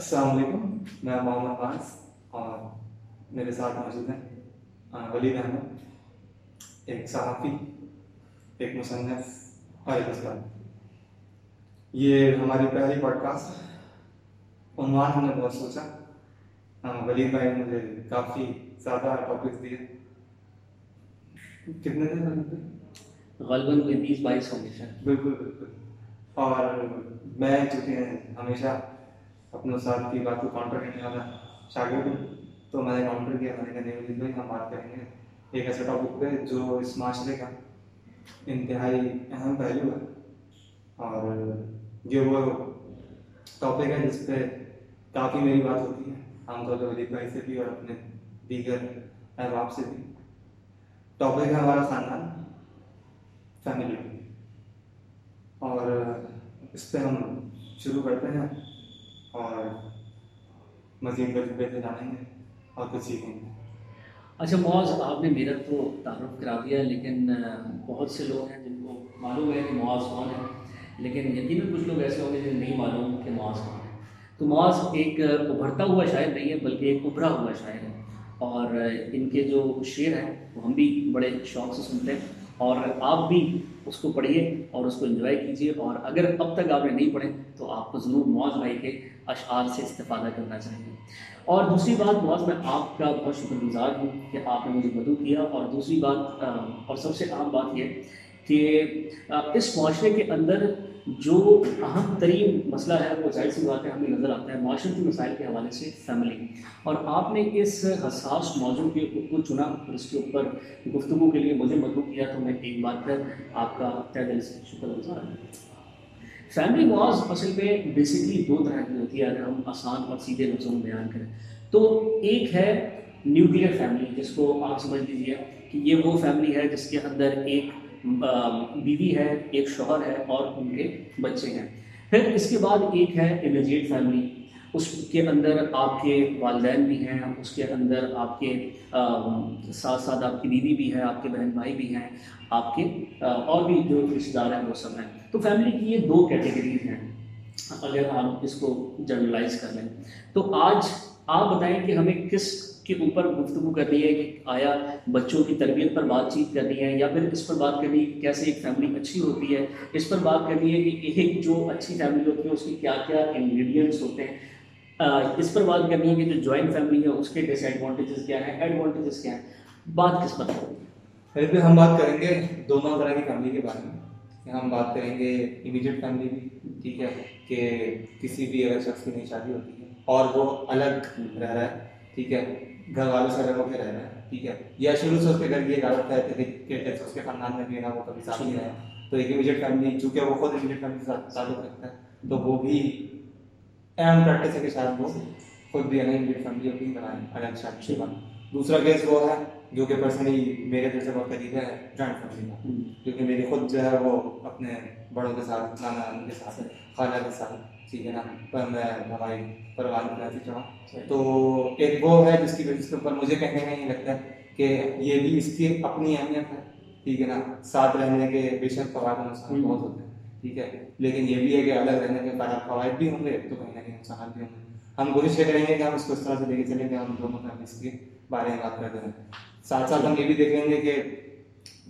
السلام علیکم میں محمد فانس اور میرے ساتھ موجود ہیں ولید احمد ایک صحافی ایک مصنف اور ایک استاد یہ ہماری پہلی پوڈ کاسٹ عنوان ہم نے بہت سوچا ولید بھائی نے مجھے کافی زیادہ ٹاپکس دیے کتنے دن لگتے غالباً کوئی بیس بائیس ہوں گے شاید بالکل بالکل اور میں چونکہ ہمیشہ اپنے استاد کی بات کو کاؤنٹر کرنے والا شاگرد تو میں نے کاؤنٹر کیا، میں نے کہا نہیں بھائی، ہم بات کریں گے۔ ایک ایسے ٹاپک پہ جو اس معاشرے کا انتہائی اہم پہلو ہے۔ اور یہ وہ ٹاپک ہے جس پہ کافی میری بات ہوتی ہے، عام طور پہ ولید بھائی سے بھی اور اپنے دیگر احباب سے بھی۔ ٹاپک ہے ہمارا خاندان فیملی اور اس پہ ہم شروع کرتے ہیں۔ اور مزید وجبے سے جانیں گے اور کچھ سیکھیں گے۔ اچھا معاذ آپ نے میرا تو تعارف کرا دیا، لیکن بہت سے لوگ ہیں جن کو معلوم ہے کہ معاذ کون ہے، لیکن یقیناً کچھ لوگ ایسے ہوں گے جنہیں نہیں معلوم کہ معاذ کون ہے۔ تو معاذ ایک ابھرتا ہوا شاعر نہیں ہے، بلکہ ایک ابھرا ہوا شاعر ہے۔ اور ان کے جو شعر ہیں، وہ ہم بھی بڑے شوق سے سنتے ہیں۔ اور آپ بھی اس کو پڑھیے اور اس کو انجوائے کیجیے۔ اور اگر اب تک آپ نے نہیں پڑھے، تو آپ کو ضرور معاذ بھائی کے اشعار سے استفادہ کرنا چاہیے۔ اور دوسری بات معاذ میں آپ کا بہت شکر گزار ہوں کہ آپ نے مجھے مدعو کیا۔ اور دوسری بات اور سب سے اہم بات یہ کہ اس معاشرے کے اندر جو اہم ترین مسئلہ ہے، وہ ظاہر سی بات ہے، ہمیں نظر آتا ہے معاشرتی مسائل کے حوالے سے فیملی اور آپ نے اس حساس موضوع کے کو چنا اور اس کے اوپر گفتگو کے لیے مجھے مدعو کیا، تو میں ایک بار پھر آپ کا تہ دل سے شکر گزار ہوں۔ فیملی واز اصل میں بیسکلی دو طرح کی ہوتی ہے اگر ہم آسان اور سیدھے لفظوں میں بیان کریں۔ تو ایک ہے نیوکلیئر فیملی جس کو آپ سمجھ لیجیے کہ یہ وہ فیملی ہے جس کے اندر ایک بیوی ہے، ایک شوہر ہے اور ان کے بچے ہیں۔ پھر اس کے بعد ایک ہے امیجیٹ فیملی اس کے اندر آپ کے والدین بھی ہیں، اس کے اندر آپ کے ساتھ ساتھ آپ کی بیوی بھی ہے آپ کے بہن بھائی بھی ہیں، آپ کے اور بھی جو رشتے دار ہیں وہ سب ہیں۔ تو فیملی کی یہ دو کیٹیگریز ہیں، اگر آپ اس کو جنرلائز کر لیں۔ تو آج آپ بتائیں کہ ہمیں کس کے اوپر گفتگو کرنی ہے، کہ آیا بچوں کی تربیت پر بات چیت کرنی ہے، یا پھر اس پر بات کرنی ہے کہ کیسے ایک فیملی اچھی ہوتی ہے۔ اس پر بات کرنی ہے کہ ایک جو اچھی فیملی ہوتی ہے، اس کی کیا کیا انگریڈینٹس ہوتے ہیں۔ اس پر بات کرنی ہے کہ جو جوائنٹ فیملی ہے، اس کے ڈس ایڈوانٹیجز کیا ہیں ایڈوانٹیجز کیا ہیں؟ بات کس پر پہ ہم بات کریں گے دونوں طرح کی فیملی کے بارے میں۔ ہم بات کریں گے امیڈیٹ فیملی بھی ٹھیک ہے، کہ کسی بھی اگر شخص کی نئی شادی ہوتی ہے اور وہ الگ رہ رہا ہے، ٹھیک ہے، گھر والوں سے الگ ہو کے رہ رہا ہے، ٹھیک ہے۔ یا شروع سے اس کے گھر کی ایک عادت ہے، کہ اس کے خاندان میں بھی ہے نا، وہ کبھی ساتھ نہیں رہا تو ایک امیڈیٹ فیملی چونکہ وہ خود امیڈیٹ فیملی کے ساتھ تعلق رکھتا ہے، تو وہ بھی اہم پریکٹس ہے کہ شاید وہ خود بھی امیڈیٹ فیملی اپنی بنائیں الگ شادی کے بعد دوسرا کیس وہ ہے جو کہ پرسنلی میرے دل سے بہت قریب ہے جوائنٹ فیملی کا کیونکہ میری خود جو ہے وہ اپنے بڑوں کے ساتھ نانا کے ساتھ خالہ کے ساتھ ٹھیک ہے نا؟ پر میں ہماری پروار میں رہتی چڑھا تو ایک وہ ہے جس کی وجہ سے اوپر مجھے کہنے کا یہ لگتا ہے کہ یہ بھی اس کی اپنی اہمیت ہے ٹھیک ہے نا؟ ساتھ رہنے کے بے شک فوائد نقصان بہت ہوتے ہیں۔ ٹھیک ہے؟ لیکن یہ بھی ہے کہ الگ رہنے کے فائدہ فوائد بھی ہوں گے تو کہیں نہ کہیں نقصانات بھی ہوں گے۔ ہم کوشش یہ کریں گے کہ ہم اس کو اس طرح سے لے کے چلیں گے ہم دونوں فیملیز کے بارے میں بات کرتے ہیں ساتھ ساتھ ہم یہ بھی دیکھیں گے کہ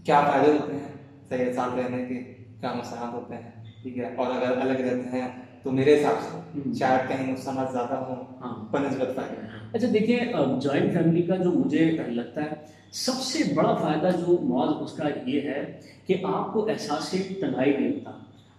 کیا فائدے ہوتے ہیں صحیح ساتھ رہنے کے کیا نقصانات ہوتے ہیں ٹھیک ہے؟ اور اگر الگ رہتے ہیں تو میرے حساب سے شاید کہیں نقصانات زیادہ ہوں ہاں۔ بنسبت فائدے اچھا دیکھیے جوائنٹ فیملی کا جو مجھے لگتا ہے سب سے بڑا فائدہ جو معاذ اس کا یہ ہے کہ آپ کو احساس تنہائی نہیں ہوتا۔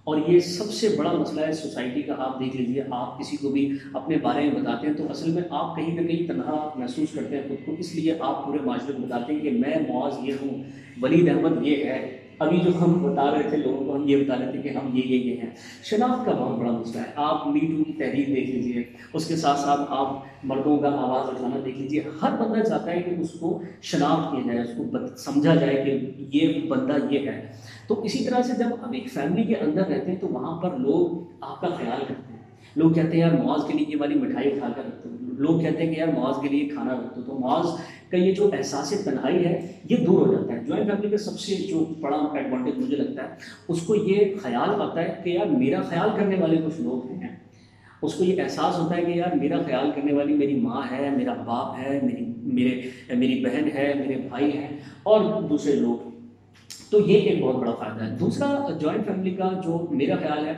اور یہ سب سے بڑا مسئلہ ہے سوسائٹی کا، آپ دیکھ لیجیے آپ کسی کو بھی اپنے بارے میں بتاتے ہیں تو اصل میں آپ کہیں نہ کہیں تنہا محسوس کرتے ہیں خود کو، اس لیے آپ پورے معاشرے کو بتاتے ہیں کہ میں معاذ یہ ہوں، ولید احمد یہ ہے۔ ابھی جو ہم بتا رہے تھے لوگوں کو، ہم یہ بتا رہے تھے کہ ہم یہ یہ یہ ہیں۔ شناخت کا بہت بڑا مسئلہ ہے۔ آپ می ٹو کی تحریر دیکھ لیجیے اس کے ساتھ ساتھ آپ مردوں کا آواز اٹھانا دیکھ لیجیے ہر بندہ چاہتا ہے کہ اس کو شناخت کیا جائے، اس کو سمجھا جائے کہ یہ بندہ یہ ہے۔ تو اسی طرح سے جب آپ ایک فیملی کے اندر رہتے ہیں تو وہاں پر لوگ آپ کا خیال کرتے ہیں۔ لوگ کہتے ہیں، یار، معاذ کے لیے یہ والی مٹھائی اٹھا کر رکھتے ہو لوگ کہتے ہیں کہ، یار، معاذ کے لیے کھانا رکھتے تو معاذ کا یہ جو احساس تنہائی ہے، یہ دور ہو جاتا ہے۔ جوائنٹ فیملی کا سب سے جو بڑا ایڈوانٹیج مجھے لگتا ہے، اس کو یہ خیال آتا ہے کہ یار میرا خیال کرنے والے کچھ لوگ ہیں۔ اس کو یہ احساس ہوتا ہے کہ یار میرا خیال کرنے والی میری ماں ہے، میرا باپ ہے، میری، میرے، میری بہن ہے، میرے بھائی ہیں اور دوسرے لوگ۔ تو یہ ایک بہت بڑا فائدہ ہے۔ دوسرا جوائنٹ فیملی کا جو میرا خیال ہے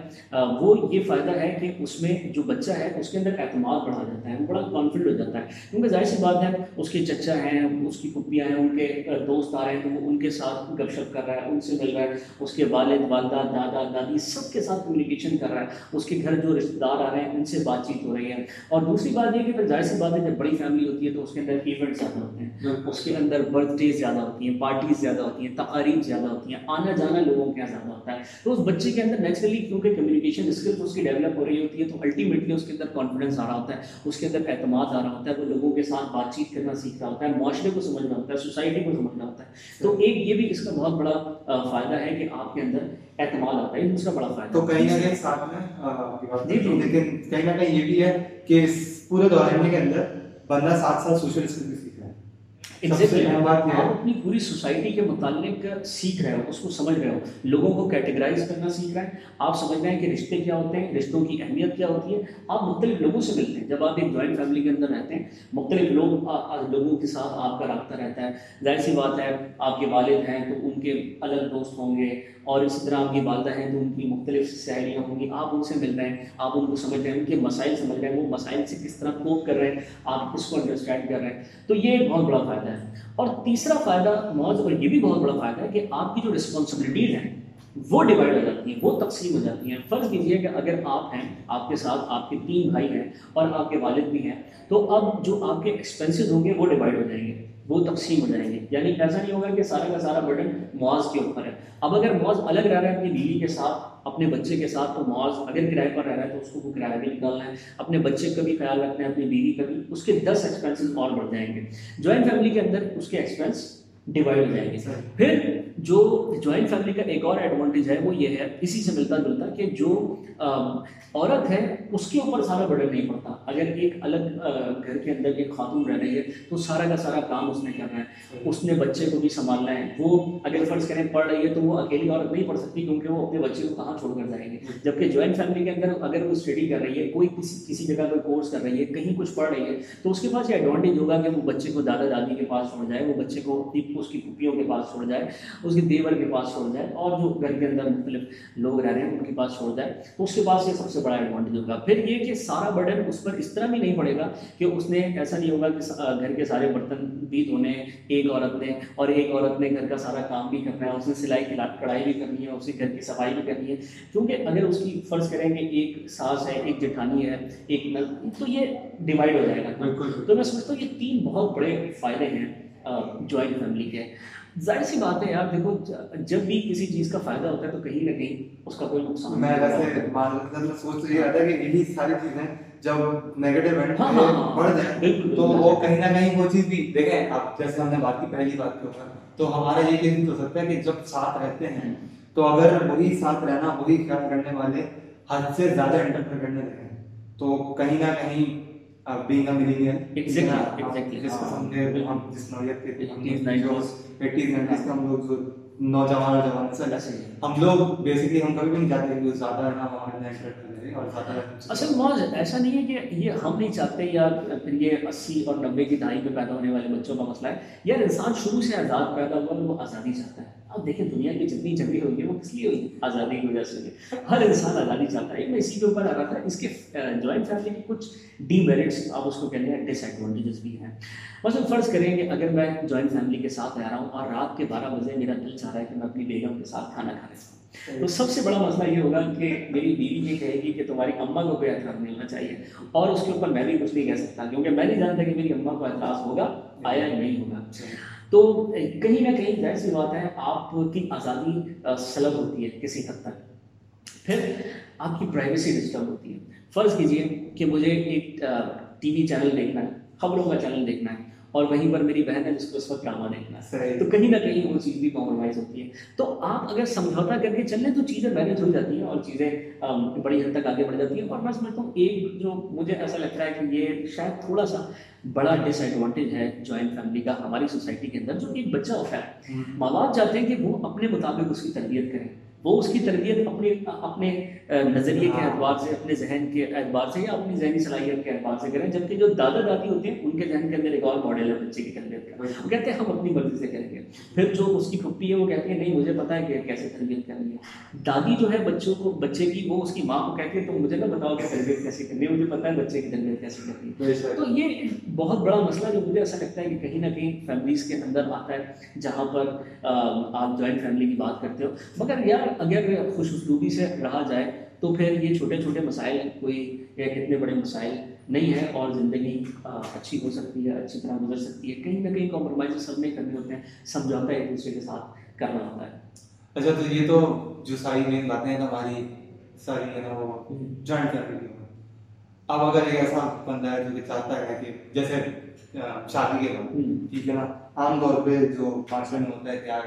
وہ یہ فائدہ ہے کہ اس میں جو بچہ ہے اس کے اندر اعتماد بڑھا جاتا ہے وہ بڑا کانفیڈنٹ ہو جاتا ہے۔ کیونکہ ظاہر سی بات ہے اس کے چچا ہیں اس کی پھپیاں ہیں ان کے دوست آ رہے ہیں تو وہ ان کے ساتھ گپ شپ کر رہا ہے ان سے مل رہا ہے اس کے والد والدہ دادا دادی سب کے ساتھ کمیونیکیشن کر رہا ہے۔ اس کے گھر جو رشتے دار آ رہے ہیں ان سے بات چیت ہو رہی ہے۔ اور دوسری بات یہ کہ پھر ظاہر سی بات ہے جب بڑی فیملی ہوتی ہے تو اس کے اندر ایونٹ زیادہ ہوتے ہیں۔ اس کے اندر برتھ ڈیز زیادہ ہوتی ہیں پارٹیز زیادہ ہوتی ہیں تقاریب زیادہ ہوتی ہیں آنا جانا لوگوں کے یہاں زیادہ ہوتا ہے۔ تو اس بچے کے اندر نیچرلی کیونکہ کمیونیکیشن اسکلس اس کی ڈیولپ ہو رہی ہوتی ہے تو الٹیمیٹلی اس کے اندر کانفیڈنس آ رہا ہوتا ہے اس کے اندر اعتماد آ رہا ہوتا ہے وہ لوگوں کے ساتھ بات چیت کرنا سیکھ رہا ہوتا ہے معاشرے کو سمجھنا ہوتا ہے سوسائٹی کو سمجھنا ہوتا ہے۔ تو ایک یہ بھی اس کا بہت بڑا فائدہ ہے کہ آپ کے اندر اعتماد آتا ہے دوسرا بڑا فائدہ تو کہیں نہ کہیں ساتھ میں جی جی۔ لیکن کہیں نہ کہیں یہ بھی ہے کہ اس پورے دورے کے اندر بندہ ساتھ ساتھ سوشل اسکل آپ اپنی پوری سوسائٹی کے متعلق سیکھ رہے ہو اس کو سمجھ رہے ہو۔ لوگوں کو کیٹیگرائز کرنا سیکھ رہے ہیں۔ آپ سمجھ رہے ہیں کہ رشتے کیا ہوتے ہیں رشتوں کی اہمیت کیا ہوتی ہے۔ آپ مختلف لوگوں سے ملتے ہیں۔ جب آپ ایک جوائنٹ فیملی کے اندر رہتے ہیں مختلف لوگ لوگوں کے ساتھ آپ کا رابطہ رہتا ہے۔ ظاہر سی بات ہے آپ کے والد ہیں تو ان کے الگ دوست ہوں گے اور اسی طرح آپ کی والدہ ہیں تو ان کی مختلف سہیلیاں ہوں گی۔ آپ ان سے مل رہے ہیں آپ ان کو سمجھ رہے ہیں ان کے مسائل سمجھ رہے ہیں۔ وہ مسائل سے کس طرح کوپ کر رہے ہیں آپ اس کو انڈرسٹینڈ کر رہے ہیں۔ تو یہ ایک بہت بڑا فائدہ ہے۔ اور تیسرا فائدہ موز اور یہ بھی بہت بڑا فائدہ ہے کہ آپ کی جو رسپانسبلٹیز ہیں، وہ ڈیوائڈ ہو جاتی ہیں، وہ تقسیم ہو جاتی ہیں۔ فرض کیجیے کہ اگر آپ ہیں، آپ کے ساتھ آپ کے تین بھائی ہیں اور آپ کے والد بھی ہیں، تو اب جو آپ کے ایکسپینسز ہوں گے، وہ ڈیوائڈ ہو جائیں گے۔ وہ تقسیم ہو جائیں گے۔ یعنی ایسا نہیں ہوگا کہ سارا کا سارا برڈن معاذ کے اوپر ہے۔ اب اگر معاذ الگ رہ رہا ہے اپنی بیوی کے ساتھ، اپنے بچے کے ساتھ، تو معاذ اگر کرائے پر رہ رہا ہے تو اس کو وہ کرایہ بھی نکالنا ہے۔ اپنے بچے کا بھی خیال رکھنا ہے، اپنی بیوی کا بھی۔ اس کے دس ایکسپینسز اور بڑھ جائیں گے۔ جوائنٹ فیملی کے اندر اس کے ایکسپینس ڈیوائڈ ہو جائیں گے پھر جو جوائنٹ فیملی کا ایک اور ایڈوانٹیج ہے وہ یہ ہے، اسی سے ملتا جلتا کہ جو عورت ہے، اس کے اوپر سارا برڈن نہیں پڑتا۔ اگر ایک الگ گھر کے اندر ایک خاتون رہ رہی ہے، تو سارا کا سارا کام اس نے کرنا ہے۔ اس نے بچے کو بھی سنبھالنا ہے۔ وہ اگر فرض کریں پڑھ رہی ہے تو وہ اکیلی عورت نہیں پڑھ سکتی، کیونکہ وہ اپنے بچے کو کہاں چھوڑ کر جائیں گے جبکہ جوائنٹ فیملی کے اندر اگر وہ اسٹڈی کر رہی ہے، کوئی کسی کسی جگہ کوئی کورس کر رہی ہے، کہیں کچھ پڑھ رہی ہے، تو اس کے پاس یہ ایڈوانٹیج ہوگا کہ وہ بچے کو دادا دادی کے پاس چھوڑ جائے، وہ بچے کو اس کی پھوپھیوں کے پاس چھوڑ جائے اس کے دیور کے پاس چھوڑ جائے اور جو گھر کے اندر مختلف لوگ رہ رہے ہیں ان کے پاس چھوڑ جائے۔ تو اس کے پاس یہ سب سے بڑا ایڈوانٹیج ہوگا۔ پھر یہ کہ سارا برڈن اس پر اس طرح بھی نہیں پڑے گا کہ اس نے ایسا نہیں ہوگا کہ گھر کے سارے برتن بھی دھونے ایک عورت نے اور ایک عورت نے گھر کا سارا کام بھی کرنا ہے اس نے سلائی کڑھائی بھی کرنی ہے اسے گھر کی صفائی بھی کرنی ہے۔ کیونکہ اگر اس کی فرض کریں گے ایک ساس ہے ایک جٹھانی ہے ایک نل تو یہ ڈیوائڈ ہو جائے گا۔ تو میں سمجھتا ہوں یہ تین بہت بڑے فائدے ہیں۔ جوائنٹ فیملی کے ظاہر سی بات ہے یار دیکھو جب بھی کسی چیز کا فائدہ ہوتا ہے تو کہیں نہ کہیں اس کا کوئی نقصان میں ویسے سوچ رہا تھا کہ یہی ساری چیزیں جب نیگیٹو اینڈ ہاں، ہاں، ہاں، بڑھ جائیں۔ تو وہ کہیں نہ کہیں وہ چیز بھی دیکھیں اب جیسے ہم نے بات کی پہلی بات کے اوپر تو ہمارا یہ کیس ہو سکتا ہے کہ جب ساتھ رہتے ہیں تو اگر وہی ساتھ رہنا وہی خیال کرنے والے حد سے زیادہ انٹرفیئر کرنے لگے تو کہیں نہ کہیں being a millennial. Exactly exactly. جس کے ہم جس نوعیت کے ایٹیز نائنٹیز کے ہم لوگ جو نوجوان نوجوان ہم لوگ بیسکلی ہم کبھی بھی نہیں چاہتے کہ زیادہ نہ ہمارے اصل موج ایسا نہیں ہے کہ یہ ہم نہیں چاہتے یا پھر یہ اسی اور نبے کی دہائی میں پیدا ہونے والے بچوں کا مسئلہ ہے یار انسان شروع سے آزاد پیدا ہوا وہ آزادی چاہتا ہے اب دیکھیں دنیا کی جتنی جنگیں ہوئی ہیں، وہ کس لیے ہوئی آزادی کی وجہ سے ہوئی ہر انسان آزادی چاہتا ہے۔ میں اسی کے اوپر آ رہا تھا اس کے جوائنٹ فیملی کے کچھ ڈی میرٹس آپ اس کو کہتے ہیں ڈس ایڈوانٹیجز بھی ہیں۔ مثلاً فرض کریں کہ اگر میں جوائنٹ فیملی کے ساتھ رہ رہا ہوں اور رات کے بارہ بجے میرا دل چاہ رہا ہے کہ میں اپنی بیگم کے ساتھ کھانا کھا رہا ہوں۔ تو سب سے بڑا مسئلہ یہ ہوگا کہ میری بیوی یہ کہے گی کہ تمہاری اماں کو کوئی اعتراض نہیں ہونا چاہیے۔ اور اس کے اوپر میں بھی کچھ نہیں کہہ سکتا، کیونکہ میں نہیں جانتا کہ میری اماں کو اعتراض ہوگا، آیا نہیں ہوگا۔ تو کہیں نہ کہیں ظاہر سی بات ہے، آپ کی آزادی سلب ہوتی ہے کسی حد تک۔ پھر آپ کی پرائیویسی ڈسٹرب ہوتی ہے۔ فرض کیجیے کہ مجھے ایک ٹی وی چینل دیکھنا ہے، خبروں کا چینل دیکھنا ہے۔ اور وہیں پر میری بہن ہے جس کو اس وقت ڈرامہ دیکھنا ہے۔ تو کہیں نہ کہیں وہ چیز بھی کمپرومائز ہوتی ہے۔ تو آپ اگر سمجھوتا کر کے چل لیں تو چیزیں مینیج ہو جاتی ہیں اور چیزیں بڑی حد تک آگے بڑھ جاتی ہیں۔ اور میں سمجھتا ہوں ایک جو مجھے ایسا لگتا ہے کہ یہ شاید تھوڑا سا بڑا ڈس ایڈوانٹیج ہے جوائنٹ فیملی کا ہماری سوسائٹی کے اندر جو ایک بچہ ہوتا ہے۔ ماں باپ چاہتے ہیں کہ وہ اپنے مطابق اس کی تربیت کریں۔ وہ اس کی تربیت اپنے اپنے نظریے کے ہاں۔ اعتبار سے اپنے ذہن کے اعتبار سے یا اپنی ذہنی صلاحیت کے اعتبار سے کریں جبکہ جو دادا دادی ہوتے ہیں ان کے ذہن کے اندر ایک اور ماڈل ہے بچے کی تربیت کا۔ وہ کہتے ہیں ہم اپنی مرضی سے کریں گے۔ پھر جو اس کی پھپھی ہے وہ کہتی ہے نہیں مجھے پتا ہے کہ کیسے تربیت کرنی ہے۔ دادی جو ہے بچوں کو بچے کی وہ اس کی ماں کو کہتی ہے تو مجھے نہ بتاؤ کہ تربیت کیسے کرنی ہے مجھے پتا ہے بچے کی تربیت کیسے کرنی ہے۔ تو یہ بہت بڑا مسئلہ جو مجھے ایسا لگتا ہے کہ کہیں نہ کہیں فیملیز کے اندر آتا ہے جہاں پر آپ جوائنٹ فیملی کی بات کرتے ہو۔ مگر یار اگر خوش اسلوبی سے رہا جائے تو پھر یہ چھوٹے چھوٹے مسائل کوئی ایک اتنے بڑے مسائل نہیں ہیں اور زندگی اچھی ہو سکتی ہے اچھی طرح گزر سکتی ہے۔ کہیں نہ کہیں کمپرومائز سب نے کرنے ہوتے ہیں سمجھوتا ایک دوسرے کے ساتھ کرنا ہوتا ہے۔ اچھا تو یہ تو جو ساری مین باتیں ہیں ہماری ساری ہے نا وہ جوائنٹ فیملی اب اگر ایک ایسا بندہ ہے جو کہ چاہتا ہے کہ جیسے شادی کے بعد ٹھیک ہے نا عام طور پہ جو میں ہوتا ہے کہ یار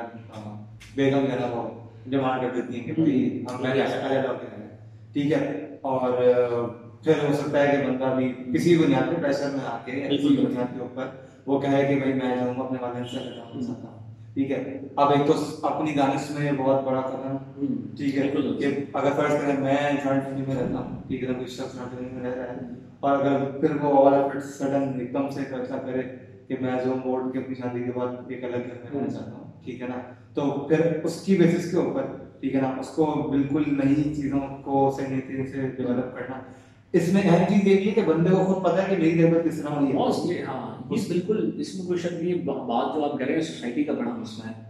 بیگم جو ہے نا وہ ڈیمانڈ کر دیتی ہیں کہ بھائی ہم پہلے الگ ہو کے ٹھیک ہے؟ اور پھر ہو سکتا ہے کہ بندہ بھی کسی بنیاد پہ پریشر میں آ کے کسی بنیاد کے اوپر وہ کہے کہ بھائی میں جاؤں گا اپنے والدین سے ہو سکتا ہوں ٹھیک ہے؟ اب ایک تو اپنی دانش میں بہت بڑا قدم۔ ٹھیک ہے؟ کہ اگر فرض کریں میں جوائنٹ فیملی میں رہتا ہوں ٹھیک ہے؟ کوئی شخص جوائنٹ فیملی میں رہ رہا ہے۔ اور اگر پھر وہ پھر سڈن ایک دم سے فیصلہ کرے کہ میں جو موڑ کے اپنی شادی کے بعد ایک الگ گھر میں رہنا چاہتا ہوں ٹھیک ہے نا؟ تو پھر اس کی بیسس کے اوپر ٹھیک ہے نا؟ اس کو بالکل نئی چیزوں کو صحیح طریقے سے ڈیولپ کرنا۔ اس میں اہم چیز یہ ہے کہ بندے کو خود پتا ہے کہ میری ضرورت کس طرح ہوئی ہے۔ ہاں اس بالکل اس میں کوئی شک نہیں بات جو آپ کر رہے ہیں سوسائٹی کا بڑا مسئلہ ہے۔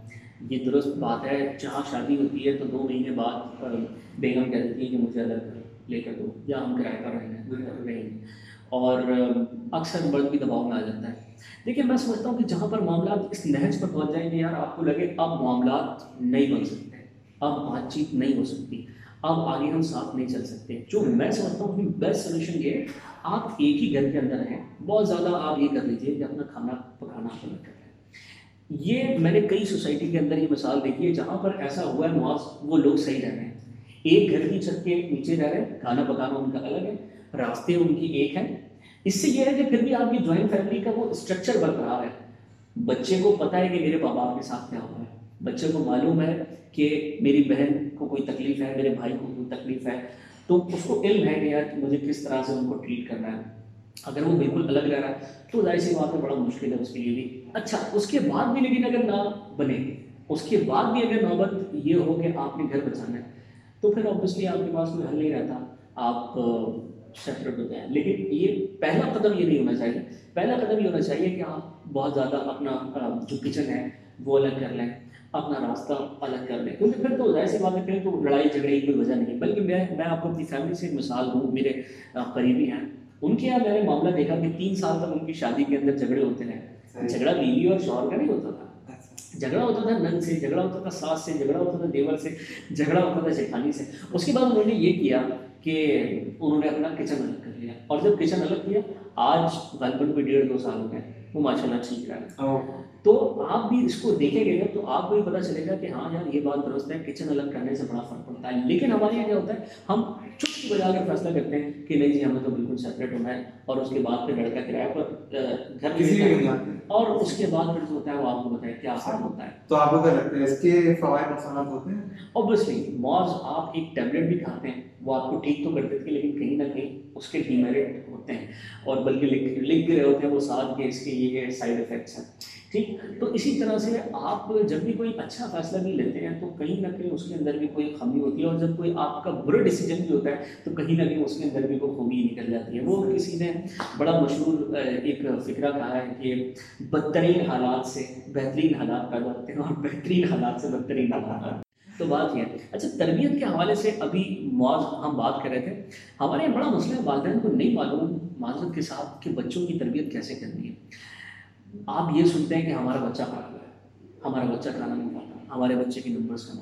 یہ درست بات ہے جہاں شادی ہوتی ہے تو دو مہینے بعد بیگم کہہ دیتی ہے کہ مجھے الگ لے کر دو یا ہم کرایہ پر رہیں گے اور اکثر مرد بھی دباؤ میں آ جاتا ہے۔ دیکھیے، میں سمجھتا ہوں کہ جہاں پر معاملات اس نہج پر پہنچ جائیں گے، یار، آپ کو لگے اب معاملات نہیں بن سکتے، اب بات چیت نہیں ہو سکتی، اب آگے ہم ساتھ نہیں چل سکتے۔ جو میں سمجھتا ہوں کہ بیسٹ سولوشن یہ آپ ایک ہی گھر کے اندر ہیں، بہت زیادہ آپ یہ کر لیجیے کہ اپنا کھانا پکانا الگ کر لیں یہ میں نے کئی سوسائٹی کے اندر یہ مثال دیکھی ہے، جہاں پر ایسا ہوا ہے، معاذ، وہ لوگ صحیح رہ رہے ہیں۔ ایک گھر کی چھت کے نیچے رہ رہے ہیں، کھانا پکانا ان کا الگ ہے راستے ان کی ایک ہیں۔ اس سے یہ ہے کہ پھر بھی آپ کی جوائنٹ فیملی کا وہ اسٹرکچر برقرار ہے۔ بچے کو پتا ہے کہ میرے ماں باپ کے ساتھ کیا ہوا ہے۔ بچے کو معلوم ہے کہ میری بہن کو کوئی تکلیف ہے، میرے بھائی کو کوئی تکلیف ہے۔ تو اس کو علم ہے کہ یار مجھے کس طرح سے ان کو ٹریٹ کرنا ہے۔ اگر وہ بالکل الگ رہ رہا ہے، تو ظاہر سی بات ہے، بڑا مشکل ہے اس کے لیے بھی۔ اچھا اس کے بعد بھی لیکن اگر نہ بنے، اس کے بعد بھی اگر نوبت یہ ہو کہ آپ نے گھر بچانا ہے، تو پھر آبویسلی آپ کے پاس کوئی حل نہیں رہتا۔ آپ سیپریٹ ہوتے ہیں لیکن یہ پہلا قدم یہ نہیں ہونا چاہیے۔ پہلا قدم یہ ہونا چاہیے کہ آپ بہت زیادہ اپنا جو کچن ہے وہ الگ کر لیں۔ اپنا راستہ الگ کر لیں۔ کیونکہ پھر تو ظاہر سی بات ہے پھر تو لڑائی جھگڑے کی کوئی وجہ نہیں بلکہ میں میں آپ کو اپنی فیملی سے مثال دوں میرے قریبی ہیں۔ ان کے یہاں میں نے معاملہ دیکھا کہ تین سال تک ان کی شادی کے اندر جھگڑے ہوتے رہے۔ جھگڑا بیوی اور شوہر کا نہیں ہوتا تھا۔ جھگڑا ہوتا تھا نن سے جھگڑا ہوتا تھا ساس سے جھگڑا ہوتا تھا دیور سے جھگڑا ہوتا تھا جیٹھانی سے۔ اس کے بعد انہوں نے یہ کیا کہ انہوں نے اپنا کچن الگ کر لیا۔ اور جب کچن الگ کیا آج غالباً کوئی ڈیڑھ دو سال ہو گئے وہ ماشاء اللہ ٹھیک رہا۔ ہے تو آپ بھی اس کو دیکھیں گے تو آپ کو یہ پتا چلے گا کہ ہاں یار یہ بات درست ہے کچن الگ کرنے سے بڑا فرق پڑتا ہے۔ لیکن ہمارے یہاں کیا ہوتا ہے ہم کی بجا کر فیصلہ کرتے ہیں کہ نہیں جی ہمیں تو بالکل سیپریٹ ہونا ہے۔ اور اس کے بعد پھر لڑکا کرایہ پر گھر اور اس کے بعد پھر جو ہوتا ہے وہ آپ کو بتائے کیا حال ہوتا ہے۔ تو آپ کو کیا لگتا ہے اس کے فوائد نقصانات ہوتے ہیں؟ اوبیسلی موز آپ ایک ٹیبلٹ بھی کھاتے ہیں۔ وہ آپ کو ٹھیک تو کر دیتے ہیں لیکن کہیں نہ کہیں اس کے ڈیمیرٹ ہوتے ہیں۔ اور بلکہ لکھ لکھ بھی رہے ہوتے ہیں، وہ ساتھ کے اس کے یہ سائڈ افیکٹس ہیں۔ ٹھیک؟ تو اسی طرح سے آپ جب بھی کوئی اچھا فیصلہ بھی لیتے ہیں، تو کہیں نہ کہیں اس کے اندر بھی کوئی خامی ہوتی ہے۔ اور جب کوئی آپ کا برا ڈیسیجن بھی ہوتا ہے، تو کہیں نہ کہیں اس کے اندر بھی کوئی خوبی نکل جاتی ہے۔ وہ کسی نے بڑا مشہور ایک فکرہ کہا ہے کہ بدترین حالات سے بہترین حالات پیدا ہوتے ہیں اور بہترین حالات سے بدترین حالات۔ تو بات یہ ہے۔ اچھا تربیت کے حوالے سے ابھی معاذ ہم بات کر رہے تھے۔ ہمارے یہاں بڑا مسئلہ ہے، والدین کو نہیں معلوم معذرت کے ساتھ کہ بچوں کی تربیت کیسے کرنی ہے۔ آپ یہ سنتے ہیں کہ ہمارا بچہ خراب ہے، ہمارا بچہ کھانا نہیں کھاتا، ہمارے بچے کے نمبرس کم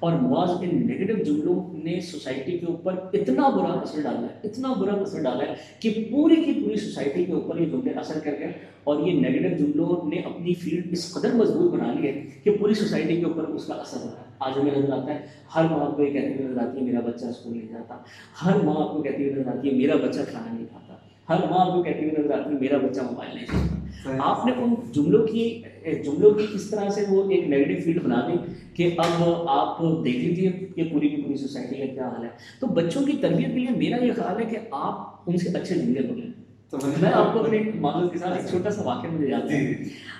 اور معاذ ان نگیٹو جملوں نے سوسائٹی کے اوپر اتنا برا اثر ڈالا ہے، اتنا برا اثر ڈالا ہے کہ پوری کی پوری سوسائٹی کے اوپر یہ جملے اثر کر گئے اور یہ نگیٹو جملوں نے اپنی فیلڈ اس قدر مضبوط بنا لی ہے کہ پوری سوسائٹی کے اوپر اس کا اثر ہو رہا ہے۔ آج ہمیں نظر آتا ہے، ہر ماں کو یہ کہتی ہوئی نظر آتی ہے، میرا بچہ اسکول نہیں جاتا۔ ہر ماں آپ کو کہتی ہوئی نظر آتی ہے، میرا بچہ کھانا نہیں کھاتا۔ ہر ماں آپ کو کہتی ہوئی نظر آتی ہے، میرا بچہ موبائل نہیں چلاتا۔ آپ نے ان جملوں کی جملوں کی اس طرح سے وہ ایک نیگیٹو فیلڈ بنا دی کہ اب آپ دیکھ لیجیے کہ پوری کی پوری سوسائٹی کا کیا حال ہے۔ تو بچوں کی تربیت کے لیے میرا یہ خیال ہے کہ آپ ان سے اچھے جملے بولیں تو میں آپ کو اپنے معلوم کے ساتھ ایک چھوٹا سا واقعہ مجھے یاد ہے۔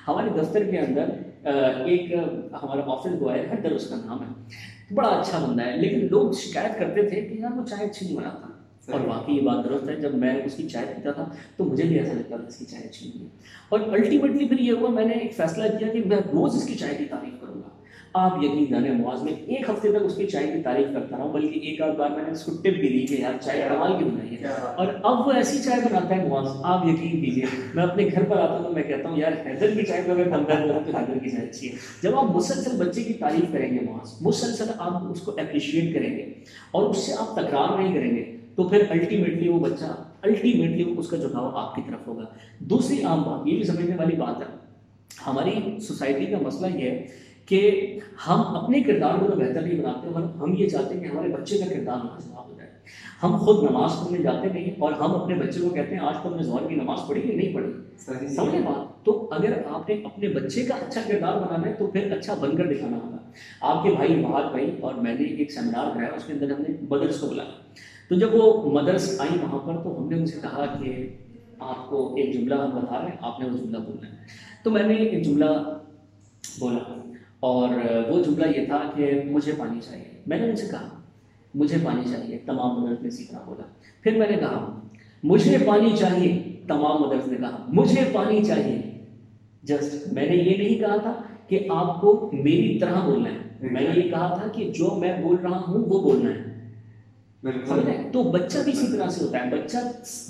ہمارے دفتر کے اندر ایک ہمارا آفس بوائے ہے در اس کا نام ہے۔ بڑا اچھا بندہ ہے لیکن لوگ شکایت کرتے تھے کہ یار وہ چائے اچھی نہیں بناتا۔ اور واقعی یہ بات درست ہے جب میں اس کی چائے پیتا تھا تو مجھے بھی ایسا لگتا تھا اس کی چائے اچھی نہیں ہے۔ اور الٹیمیٹلی پھر یہ ہوا میں نے ایک فیصلہ کیا کہ میں روز اس کی چائے کی تعریف کروں گا۔ آپ یقین جانے معاذ میں ایک ہفتے تک اس کی چائے کی تعریف کرتا رہا ہوں بلکہ ایک آدھ بار میں نے اس کو ٹپ بھی دی کہ یار چائے کمال کی بنائی ہے؟ اور اب وہ ایسی چائے بناتا ہے معاذ آپ یقین کیجیے میں اپنے گھر پر آتا ہوں تو میں کہتا ہوں یار حیدر کی چائے کو اگر بنتا ہے تو حیدر کی چائے اچھی ہے۔ جب آپ مسلسل بچے کی تعریف کریں گے معاذ مسلسل آپ اس کو اپریشیٹ کریں گے اور اس سے آپ تکرار نہیں کریں گے۔ تو پھر الٹیمیٹلی وہ بچہ الٹیمیٹلی اس کا جھکاؤ آپ کی طرف ہوگا۔ دوسری عام بات یہ بھی سمجھنے والی بات ہے۔ ہماری سوسائٹی کا مسئلہ یہ ہے کہ ہم اپنے کردار کو تو بہتر نہیں بناتے اور ہم یہ چاہتے ہیں کہ ہمارے بچے کا کردار لاجواب ہو جائے۔ ہم خود نماز پڑھنے جاتے نہیں اور ہم اپنے بچے کو کہتے ہیں آج تو ہم نے زہر کی نماز پڑھی کہ نہیں پڑھی؟ سمجھے بات؟ تو اگر آپ نے اپنے بچے کا اچھا کردار بنانا ہے تو پھر اچھا بن کر دکھانا ہوگا۔ آپ کے بھائی بہت بھائی اور میں نے ایک سیمینار کرایا اس کے اندر ہم نے مدرس کو بلایا۔ تو جب وہ مدرس آئی وہاں پر تو ہم نے ان سے کہا کہ آپ کو ایک جملہ ہم بتا رہے ہیں، آپ نے وہ جملہ بولنا ہے۔ تو میں نے ایک جملہ بولا اور وہ جملہ یہ تھا کہ مجھے پانی چاہیے۔ میں نے ان سے کہا، مجھے پانی چاہیے، تمام مدرس نے اسی طرح بولا۔ پھر میں نے کہا، مجھے پانی چاہیے، تمام مدرس نے کہا۔ مجھے پانی چاہیے۔ جسٹ میں نے یہ نہیں کہا تھا کہ آپ کو میری طرح بولنا ہے۔ میں نے یہ کہا تھا کہ جو میں بول رہا ہوں وہ بولنا ہے۔ تو بچہ بھی اسی طرح سے ہوتا ہے۔ بچہ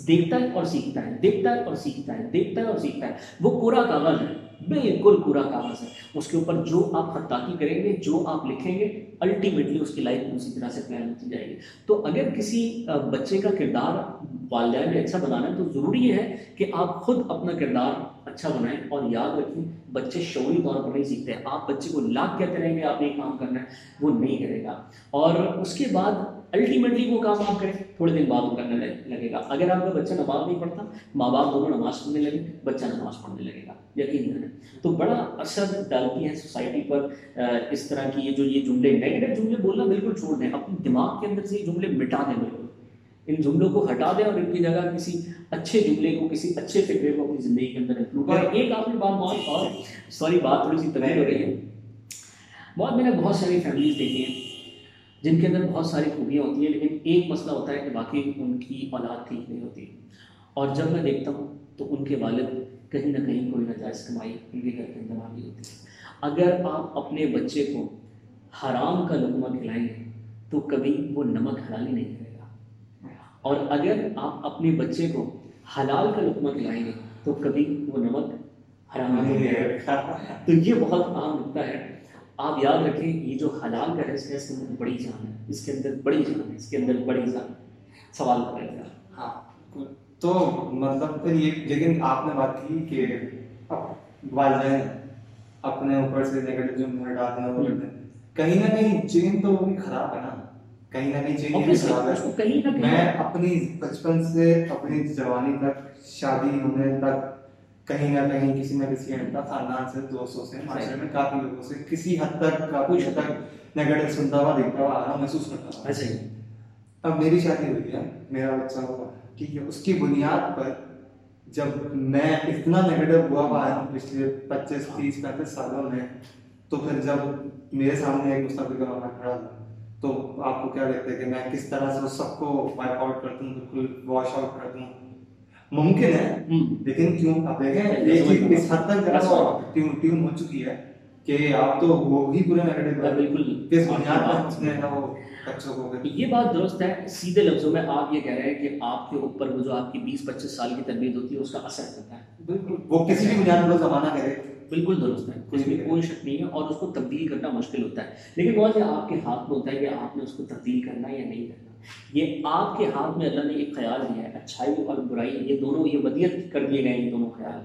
دیکھتا ہے اور سیکھتا ہے دیکھتا ہے اور سیکھتا ہے دیکھتا ہے اور سیکھتا ہے۔ وہ پورا کاغذ ہے بالکل پورا کاغذ ہے۔ اس کے اوپر جو آپ خطاطی کریں گے جو آپ لکھیں گے الٹیمیٹلی اس کی لائف اسی طرح سے پلان ہوتی جائے گی۔ تو اگر کسی بچے کا کردار والدین نے اچھا بنانا ہے تو ضروری یہ ہے کہ آپ خود اپنا کردار اچھا بنائیں اور یاد رکھیں بچے شعوری طور پر نہیں سیکھتے۔ ہیں آپ بچے کو لاکھ کہتے رہیں گے آپ یہ کام کرنا ہے وہ نہیں کرے گا۔ اور اس کے بعد الٹیمیٹلی وہ کام آپ کریں تھوڑے دن بعد وہ کرنے لگے گا۔ اگر آپ کا بچہ نماز نہیں پڑھتا ماں باپ دونوں نماز پڑھنے لگے بچہ نماز پڑھنے لگے گا۔ یقین کریں۔ تو بڑا اثر ڈالتی ہے سوسائٹی پر اس طرح کی یہ جو یہ جملے نیگیٹو جملے بولنا بالکل چھوڑ دیں۔ اپنے دماغ کے اندر سے یہ جملے مٹا دیں بالکل۔ ان جملوں کو ہٹا دیں اور ان کی جگہ کسی اچھے جملے کو کسی اچھے فکرے کو اپنی زندگی کے اندر ایک آپ نے بات بہت اور سوری بات تھوڑی سی تبدیل ہو رہی ہے۔ بہت میں نے بہت ساری فیملیز دیکھی ہیں۔ جن کے اندر بہت ساری خوبیاں ہوتی ہیں، لیکن ایک مسئلہ ہوتا ہے کہ باقی ان کی اولاد ٹھیک نہیں ہوتی۔ اور جب میں دیکھتا ہوں تو ان کے والد کہیں نہ کہیں کوئی نجائز کمائی ان کے گھر کے اندر آ ہوتی ہے۔ اگر آپ اپنے بچے کو حرام کا لقمہ کھلائیں گے تو کبھی وہ نمک حلالی نہیں کرے گا۔ اور اگر آپ اپنے بچے کو حلال کا لقمہ کھلائیں گے تو کبھی وہ نمک حرام نہیں کرے گا۔ تو یہ بہت عام نقطہ ہے۔ آپ یاد رکھیں یہ جو حلال کا حصہ ہے اس کے اندر بڑی جان ہے۔ اس کے اندر بڑی جان ہے اس کے اندر بڑی جان سوال کرے گا ہاں تو مطلب پھر یہ لیکن آپ نے بات کی کہ والدین اپنے اوپر سے نیگیٹو جو ہٹاتے ہیں وہ کرتے ہیں۔ کہیں نہ کہیں چین تو وہ بھی خراب ہے نا۔ کہیں نہ کہیں چین یہ خراب ہے۔ میں اپنی بچپن سے اپنی جوانی تک شادی ہونے تک کہیں نہ کہیں کسی نہ کسی حد تک خاندان سے دوستوں سے معاشرے میں کافی لوگوں سے کسی حد تک کافی حد تک نیگیٹو سنتا ہوا دیکھتا ہوا آ رہا محسوس کرتا ہوں۔ اب میری شادی ہوئی ہے میرا بچہ ہوا ٹھیک ہے؟ اس کی بنیاد پر جب میں اتنا نیگیٹو ہوا ہوا آیا ہوں پچھلے پچیس تیس پینتیس سالوں میں تو پھر جب میرے سامنے ایک مستقبل کا واقعہ کھڑا تھا تو آپ کو کیا لگتا ہے کہ میں کس طرح سے سب کو وائپ آؤٹ کرتا ہوں بالکل واش آؤٹ کرتا ہوں ممکن ہے لیکن کیوں آپ دیکھیں یہ چیز اس حد تک ٹیون ہو چکی ہے کہ آپ تو وہ ہی پورے نیگیٹو بالکل کس بنیاد پر اس نے وہ یہ بات درست ہے سیدھے لفظوں میں آپ یہ کہہ رہے ہیں کہ آپ کے اوپر وہ جو آپ کی بیس پچیس سال کی تربیت ہوتی ہے اس کا اثر ہوتا ہے بالکل وہ کسی بھی بنیاد پر زمانہ کرے بالکل درست ہے اس میں کوئی شک نہیں ہے اور اس کو تبدیل کرنا مشکل ہوتا ہے لیکن بہت یہ آپ کے ہاتھ میں ہوتا ہے کہ آپ نے اس کو تبدیل کرنا یا نہیں کرنا یہ آپ کے ہاتھ میں اللہ نے ایک خیال دیا ہے، اچھائی اور برائی، یہ دونوں، یہ ودیت کر دیے گئے یہ دونوں خیال۔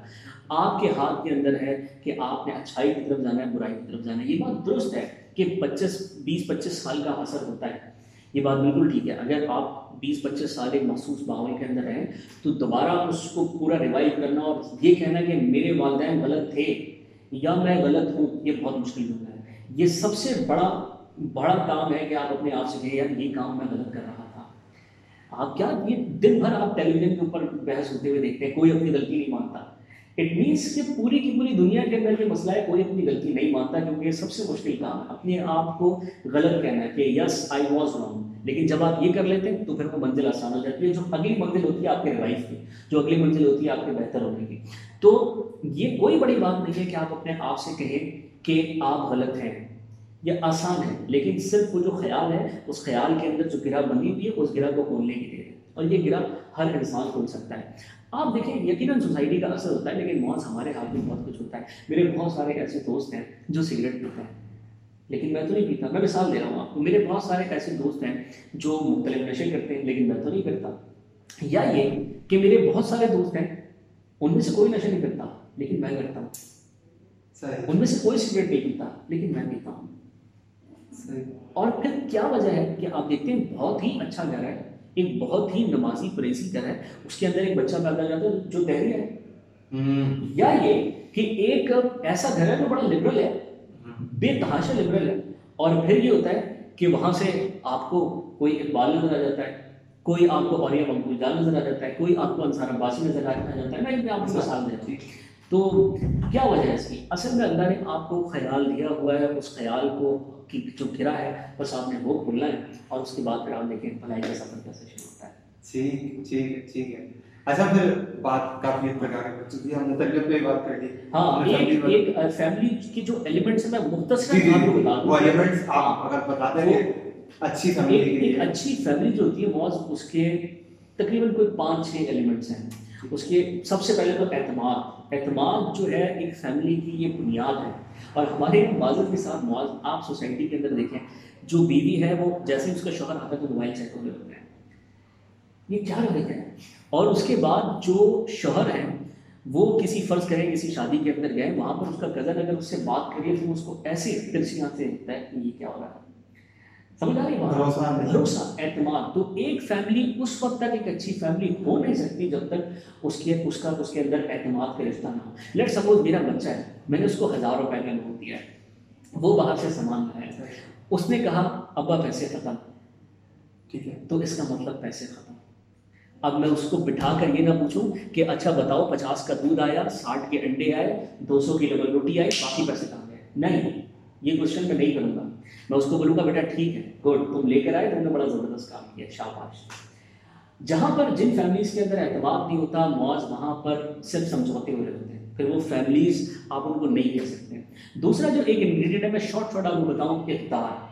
آپ کے ہاتھ کے اندر ہے کہ آپ نے اچھائی کی طرف جانا ہے، برائی کی طرف جانا ہے۔ یہ بات درست ہے کہ پچیس، بیس، پچیس سال کا اثر ہوتا ہے۔ یہ بات بالکل ٹھیک ہے۔ اگر آپ بیس، پچیس سال ایک مخصوص ماحول کے اندر رہیں تو دوبارہ اس کو پورا ریوائو کرنا اور یہ کہنا کہ میرے والدین غلط تھے یا میں غلط ہوں، یہ بہت مشکل ہو ہے۔ یہ سب سے بڑا بڑا کام ہے کہ آپ اپنے آپ سے کہیں، یار، یہ کام میں غلط کر رہا تھا۔ آپ کیا یہ دن بھر آپ ٹیلی ویژن کے اوپر بحث ہوتے ہوئے دیکھتے ہیں، کوئی اپنی غلطی نہیں مانتا۔ اٹ مینس کہ پوری کی پوری دنیا کے اندر یہ مسئلہ ہے، کوئی اپنی غلطی نہیں مانتا کیونکہ یہ سب سے مشکل کام ہے۔ اپنے آپ کو غلط کہنا ہے کہ یس آئی واز رانگ لیکن جب آپ یہ کر لیتے ہیں تو پھر وہ منزل آسان ہو جاتی ہے، جو اگلی منزل ہوتی ہے آپ کے ریوائف کی، جو اگلی منزل ہوتی ہے آپ کے بہتر ہونے کی۔ تو یہ کوئی بڑی بات نہیں ہے کہ آپ اپنے آپ سے کہیں کہ آپ غلط ہیں۔ یہ آسان ہے لیکن صرف وہ جو خیال ہے اس خیال کے اندر جو گرہ بنی ہوئی ہے اس گرہ کو کھولنے کی دیر ہے؟ اور یہ گرہ ہر انسان کھول سکتا ہے۔ آپ دیکھیں یقیناً سوسائٹی کا اثر ہوتا ہے لیکن موز ہمارے ہاتھ میں بہت کچھ ہوتا ہے۔ میرے بہت سارے ایسے دوست ہیں جو سگریٹ پیتے ہیں۔ لیکن میں تو نہیں پیتا میں مثال دے رہا ہوں آپ کو۔ میرے بہت سارے ایسے دوست ہیں جو مختلف نشے کرتے ہیں لیکن میں تو نہیں کرتا۔ یا یہ کہ میرے بہت سارے دوست ہیں ان میں سے کوئی نشہ نہیں کرتا لیکن میں کرتا ہوں۔ ان میں سے کوئی سگریٹ نہیں پیتا لیکن میں پیتا ہوں۔ اور پھر کیا وجہ ہے کہ آپ دیکھتے ہیں بہت ہی اچھا گھر ہے ایک بہت ہی نمازی پریسی گھر ہے اس کے اندر ایک بچہ پیدا ہو جاتا ہے جو دہلی ہے۔ یا یہ کہ ایک ایسا گھر ہے جو بڑا لبرل ہے بے تحاشا لبرل ہے۔ اور پھر یہ ہوتا ہے کہ وہاں سے آپ کو کوئی اقبال نظر آ جاتا ہے کوئی آپ کو اوریا مقبول جان نظر آ جاتا ہے کوئی آپ کو انصار عباسی نظر آ جاتا ہے۔ میں آپ کو مثال دیتا ہوں۔ تو کیا وجہ ہے اس کی؟ اصل میں اللہ نے آپ کو خیال دیا ہوا ہے اس خیال کو کی جو گرا ہے بس آپ نے وہ کھلنا ہے اور اس کے بعد پھر آپ دیکھیں بھلائی کا سفر کیسے شروع ہوتا ہے۔ ٹھیک ٹھیک ٹھیک ہے۔ اچھا پھر بات کافی چکی ہے ہم نے پہ بات کر لی۔ ہاں ایک ایک فیملی کی جو ایلیمنٹس ہیں میں مختصر آپ کو بتا دوں۔ وہ ایلیمنٹس آپ اگر بتا دیں اچھی فیملی ایک ایک اچھی فیملی جو ہوتی ہے موز اس کے تقریباً کوئی پانچ چھ ایلیمنٹس ہیں۔ اس کے سب سے پہلے تو اعتماد اعتماد جو ہے ایک فیملی کی یہ بنیاد ہے۔ اور ہمارے معذرت کے ساتھ معاذ، آپ سوسائٹی کے اندر دیکھیں، جو بیوی ہے وہ جیسے اس کا شوہر آتا ہے تو موبائل چیک ہونے لگتا ہے۔ یہ کیا رویہ ہے؟ اور اس کے بعد جو شوہر ہیں، وہ کسی فرض کریں کسی شادی کے اندر گئے، وہاں پر اس کا کزن اگر اس سے بات کریے تو اس کو ایسے ترسیاں سے دیکھتا ہے کہ یہ کیا ہو رہا ہے۔ سمجھ آ رہی بات؟ اعتماد۔ تو ایک فیملی اس وقت تک ایک اچھی فیملی ہو نہیں سکتی جب تک اس کے اس کا اس کے اندر اعتماد کا رشتہ نہ ہو۔ لیٹ سپوز میرا بچہ ہے میں نے اس کو ہزار روپے کا نوٹ دیا ہے وہ باہر سے سامان لایا اس نے کہا ابا پیسے ختم۔ ٹھیک ہے۔ تو اس کا مطلب پیسے ختم۔ اب میں اس کو بٹھا کر یہ نہ پوچھوں کہ اچھا بتاؤ پچاس کا دودھ آیا ساٹھ کے انڈے آئے دو سو کی ڈبل روٹی آئی باقی پیسے کہاں گئے؟ نہیں۔ یہ کوشچن میں نہیں کروں گا۔ میں اس کو بولوں گا، بیٹا ٹھیک ہے گڈ تم لے کر آئے، تم نے بڑا زبردست کام کیا، شاباش. جہاں پر جن فیملیز کے اندر اعتماد نہیں ہوتا، معاذ وہاں پر صرف سمجھوتے ہوئے ہوتے ہیں۔ پھر وہ فیملیز آپ ان کو نہیں کہہ سکتے۔ دوسرا جو ایک انگریڈینٹ ہے، میں شارٹ شارٹ آپ کو بتاؤں، اقتدار۔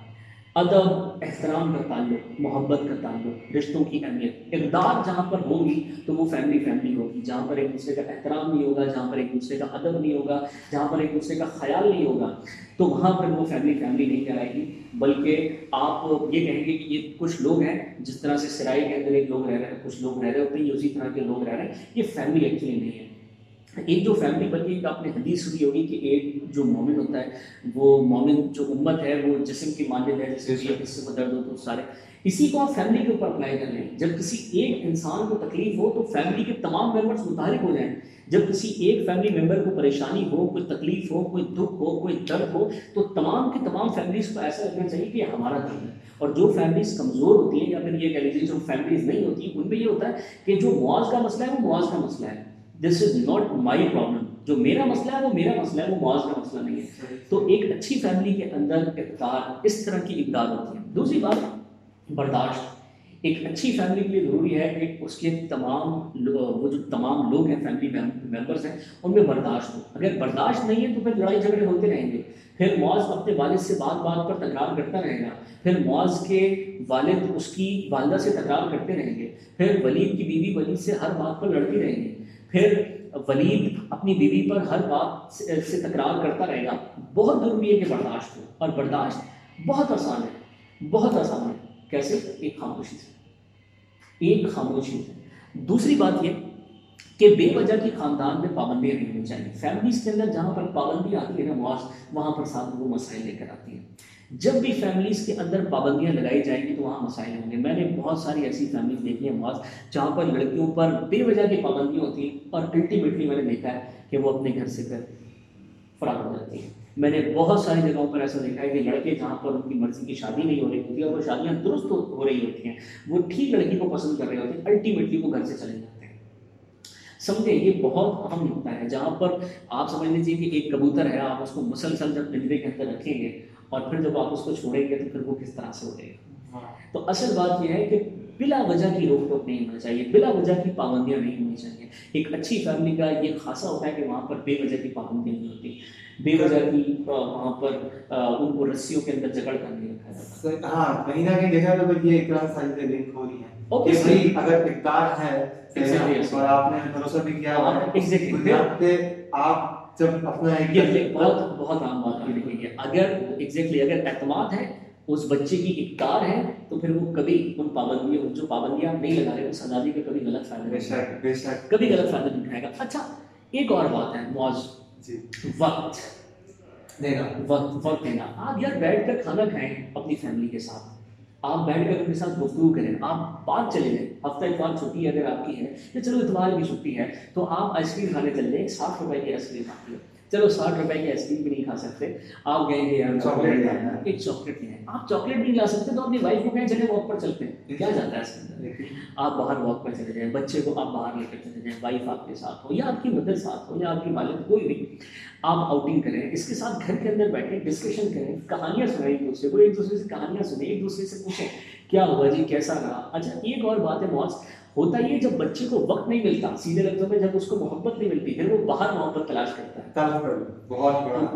ادب، احترام کا تعلق، محبت کا تعلق، رشتوں کی اہمیت، اقدار جہاں پر ہوگی تو وہ فیملی فیملی ہوگی، جہاں پر ایک دوسرے کا احترام نہیں ہوگا، جہاں پر ایک دوسرے کا ادب نہیں ہوگا، جہاں پر ایک دوسرے کا خیال نہیں ہوگا، تو وہاں پر وہ فیملی فیملی نہیں کہلائے گی، بلکہ آپ یہ کہیں گے کہ یہ کچھ لوگ ہیں، جس طرح سے سرائی کے اندر ایک لوگ رہ رہے ہیں، کچھ لوگ رہ رہے ہوتے ہیں یہ اسی طرح کے لوگ رہ رہے ہیں، یہ فیملی ایکچولی نہیں ہے۔ ایک جو فیملی بلکہ ایک آپ نے حدیث سنی ہوگی کہ ایک جو مومن ہوتا ہے، وہ مومن جو امت ہے، وہ جسم کی مانند ہے جیسے حصے کو درد ہو تو سارے۔ اسی کو آپ فیملی کے اوپر اپلائی کر لیں۔ جب کسی ایک انسان کو تکلیف ہو تو فیملی کے تمام ممبرس متحرک ہو جائیں۔ جب کسی ایک فیملی ممبر کو پریشانی ہو، کوئی تکلیف ہو، کوئی دکھ ہو، کوئی درد ہو، تو تمام کی تمام فیملیز کو ایسا لگنا چاہیے کہ ہمارا درد ہے۔ اور جو فیملیز کمزور ہوتی ہیں، یا پھر یہ کہہ لیجیے جو فیملیز نہیں ہوتی، ان میں یہ ہوتا ہے کہ جو معاذ کا مسئلہ ہے، وہ معاذ کا مسئلہ ہے۔ دس از ناٹ مائی پرابلم جو میرا مسئلہ ہے وہ میرا مسئلہ ہے، وہ معاذ کا مسئلہ نہیں ہے۔ تو ایک اچھی فیملی کے اندر اقدار اس طرح کی اقدار ہوتی ہے۔ دوسری بات، برداشت۔ ایک اچھی فیملی کے لیے ضروری ہے کہ اس کے تمام وہ جو تمام لوگ ہیں فیملی ممبرس ہیں، ان میں برداشت ہو۔ اگر برداشت نہیں ہے تو پھر لڑائی جھگڑے ہوتے رہیں گے۔ پھر معاذ اپنے والد سے بات بات پر تکرار کرتا رہے گا۔ پھر معاذ کے والد اس کی والدہ سے تکرار کرتے رہیں گے۔ پھر ولید کی بیوی ولید سے ہر بات پر لڑتی رہیں گے پھر ولید اپنی بیوی پر ہر بات سے تکرار کرتا رہے گا۔ بہت ضروری ہے کہ برداشت ہو۔ اور برداشت بہت آسان ہے۔ بہت آسان ہے۔ کیسے؟ ایک خاموشی سے۔ ایک خاموشی سے۔ دوسری بات یہ کہ بے وجہ کی خاندان میں پابندیاں نہیں ہونی چاہیے۔ فیملیز کے اندر جہاں پر پابندی آتی ہے نا معاذ وہاں پر ساتھ وہ مسائل لے کر آتی ہیں۔ جب بھی فیملیز کے اندر پابندیاں لگائی جائیں گی تو وہاں مسائل ہوں گے۔ میں نے بہت ساری ایسی فیملیز دیکھی ہیں معاذ جہاں پر لڑکیوں پر بے وجہ کی پابندیاں ہوتی ہیں اور الٹیمیٹلی میں نے دیکھا ہے کہ وہ اپنے گھر سے پھر فرار ہو جاتی ہیں۔ میں نے بہت ساری جگہوں پر ایسا دیکھا ہے کہ لڑکے جہاں پر ان کی مرضی کی شادی نہیں ہو رہی ہوتی ہے اور وہ شادیاں درست ہو رہی ہوتی ہیں، وہ ٹھیک لڑکی کو پسند کر رہے ہوتے ہیں الٹیمیٹلی وہ گھر سے چلے جاتے ہیں۔ سمجھیں یہ بہت اہم نقطہ ہے۔ جہاں پر آپ سمجھ لیجیے کہ ایک کبوتر ہے آپ اس کو مسلسل جب پنجرے کے اندر رکھیں گے اور پھر جب آپ اس کو چھوڑیں گے تو پھر وہ کس طرح سے اڑے گا؟ تو اصل بات یہ ہے کہ بلا وجہ کی روک ٹوک نہیں ہونا چاہیے بلا وجہ کی پابندیاں نہیں ہونی چاہیے۔ ایک اچھی فیملی کا یہ خاصا ہوتا ہے کہ وہاں پر بے وجہ کی پابندیاں نہیں ہوتی۔ بے وجہ کی وہاں پر ان کو رسیوں کے اندر جگڑ کر نہیں رکھا جاتا ہاں کہیں نہ کہیں دیکھا تو یہ لنک ہو رہی ہے کہ اگر ہے اور آپ نے بھروسہ بھی کیا ہوا ہے پہ آپ جب اپنا ایک بہت بہت عام بات اگر ایگزیکٹلی اگر اعتماد ہے اس بچے کی اقدار ہے تو پھر وہ کبھی ان پابندیوں جو پابندیاں آپ نہیں لگا رہے اس آزادی کا کبھی غلط فائدہ کبھی غلط فائدہ نہیں اٹھائے گا۔ اچھا ایک اور بات ہے معاذ جی۔ وقت۔ دینا وقت وقت دینا آپ یار بیٹھ کر کھانا کھائیں اپنی فیملی کے ساتھ۔ آپ بیٹھ کر ان کے ساتھ گفتگو کریں۔ آپ بات چلے جائیں۔ ہفتہ اتوار چھٹی اگر آپ کی ہے یا چلو اتوار کی چھٹی ہے، تو آپ آئس کریم کھانے چل جائیں۔ ساٹھ روپئے کی آئس کریم آتی ہے۔ چلو ساٹھ روپئے کی آئس کریم بھی نہیں کھا سکتے۔ آپ گئے گے یار چاکلیٹ ایک چاکلیٹ نہیں ہے۔ آپ چاکلیٹ نہیں لا سکتے تو اپنی وائف کو کہیں چلے واک پر چلتے ہیں۔ کیا جاتا ہے اس کے اندر؟ آپ باہر واک پر چلے جائیں بچے کو آپ باہر لے کر چلے جائیں وائف آپ کے ساتھ ہو یا آپ کی مدر ساتھ ہو یا آپ کی والد کوئی بھی۔ آپ آؤٹنگ کریں اس کے ساتھ گھر کے اندر بیٹھیں ڈسکشن کریں کہانیاں سنیں ایک دوسرے کو ایک دوسرے سے کہانیاں سنیں ایک دوسرے سے پوچھیں کیا ہوا جی؟ کیسا رہا؟ اچھا ایک اور بات ہے موس ہوتا یہ جب بچے کو وقت نہیں ملتا سیدھے لفظوں میں جب اس کو محبت نہیں ملتی پھر وہ باہر محبت تلاش کرتا ہے۔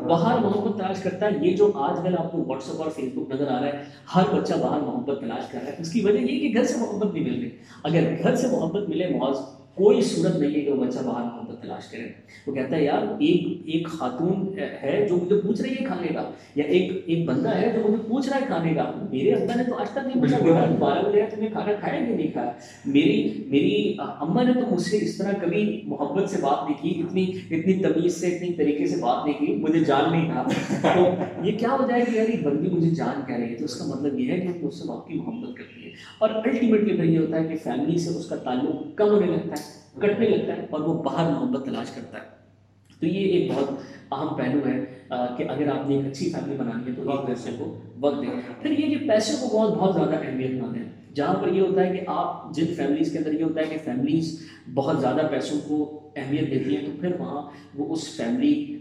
باہر محبت تلاش کرتا ہے۔ یہ جو آج کل آپ کو واٹس ایپ اور فیس بک نظر آ رہا ہے ہر بچہ باہر محبت تلاش کر رہا ہے۔ اس کی وجہ یہ کہ گھر سے محبت نہیں مل رہی۔ اگر گھر سے محبت ملے معاذ۔ کوئی صورت نہیں ہے کہ وہ بچہ باہر محبت تلاش کرے۔ وہ کہتا ہے یار ایک ایک خاتون ہے جو مجھے پوچھ رہی ہے کھانے کا یا ایک ایک بندہ ہے جو مجھے پوچھ رہا ہے کھانے کا۔ میرے ابا نے تو آج تک نہیں پوچھا بارہ بجے تم نے کھانا کھایا کہ نہیں کھایا؟ میری میری اما نے تو مجھ سے اس طرح کبھی محبت سے بات نہیں کی اتنی اتنی تمیز سے اتنی طریقے سے بات نہیں کی مجھے جان نہیں کہا تو یہ کیا ہو جائے کہ یار یہ بندی مجھے جان کہہ رہی ہے؟ تو اس کا مطلب یہ ہے کہ مجھ سے آپ کی محبت کرتی ہے۔ اور الٹیمیٹلی پھر یہ ہوتا ہے کہ فیملی سے اس کا تعلق کم ہونے لگتا ہے کٹنے لگتا ہے اور وہ باہر محبت تلاش کرتا ہے۔ تو یہ ایک بہت اہم پہلو ہے کہ اگر آپ نے ایک اچھی فیملی بنانی ہے تو ایک پیسے کو وقت دیں۔ پھر یہ کہ پیسے کو بہت بہت زیادہ اہمیت نہ دیں۔ جہاں پر یہ ہوتا ہے کہ آپ جن فیملیز کے اندر یہ ہوتا ہے کہ فیملیز بہت زیادہ پیسوں کو اہمیت دیتی ہیں تو پھر وہاں وہ اس فیملی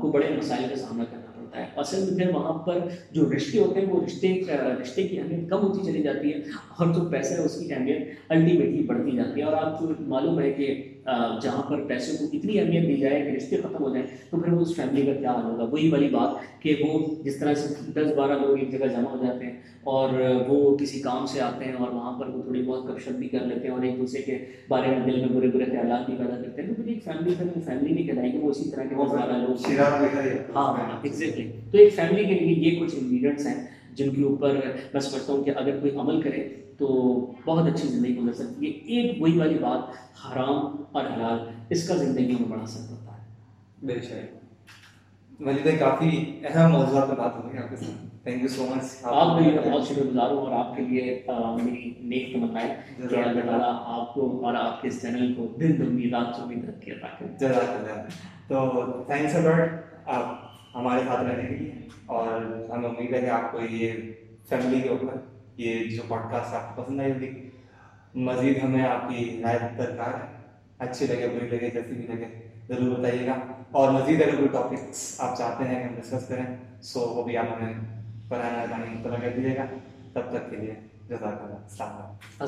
کو بڑے مسائل کا سامنا کرنا پڑتا ہے۔ اصل میں پھر وہاں پر جو رشتے ہوتے ہیں، وہ رشتے رشتے کی اہمیت کم ہوتی چلی جاتی ہے اور جو پیسہ ہے اس کی اہمیت الٹیمیٹلی بڑھتی جاتی ہے۔ اور آپ کو معلوم ہے کہ جہاں پر پیسے کو اتنی اہمیت دی جائے کہ رشتے ختم ہو جائیں تو پھر اس فیملی کا کیا حال ہوگا؟ وہی والی بات کہ وہ جس طرح سے دس بارہ لوگ ایک جگہ جمع ہو جاتے ہیں اور وہ کسی کام سے آتے ہیں اور وہاں پر وہ تھوڑی بہت گپ شپ بھی کر لیتے ہیں اور ایک دوسرے کے بارے میں دل میں برے برے خیالات بھی پیدا کرتے ہیں تو پھر ایک فیملی پھر فیملی نہیں کہلائے گی وہ اسی طرح کے بہت بارہ لوگ ہاں ہاں ایگزیکٹلی تو ایک فیملی کے لیے یہ کچھ انگریڈینٹس ہیں جن کے اوپر میں سمجھتا ہوں کہ اگر کوئی عمل کرے تو بہت اچھی زندگی گزر سکتی ہے۔ ایک وہی والی بات حرام اور حلال اس کا زندگی میں بڑا اثر پڑتا ہے۔ بے شک۔ مجھے کافی اہم موضوعات پر بات ہوئی آپ کے ساتھ۔ تھینک یو سو مچ آپ کے لیے بہت شکر گزار ہوں اور آپ کے لیے میری نیک تمنا ہے کہ اللہ تعالیٰ آپ کو اور آپ کے اس چینل کو دن دنگی رات چوبی ترقی عطا کرے۔ جزاک اللہ۔ تو تھینکس الاٹ آپ ہمارے ساتھ رہنے کے لیے۔ اور ہمیں امید ہے کہ آپ کو یہ فیملی کے اوپر یہ جو پوڈ کاسٹ آپ کو پسند آئی ہوگی، مزید ہمیں آپ کی رائے درکار ہے۔ اچھی لگے بری لگے جیسی بھی لگے، ضرور بتائیے گا۔ اور مزید اگر کوئی ٹاپکس آپ چاہتے ہیں کہ ہم ڈسکس کریں سو وہ بھی آپ ہمیں پڑھانا کر دیجیے گا۔ تب تک کے لیے جزاک اللہ۔ السلام علیکم۔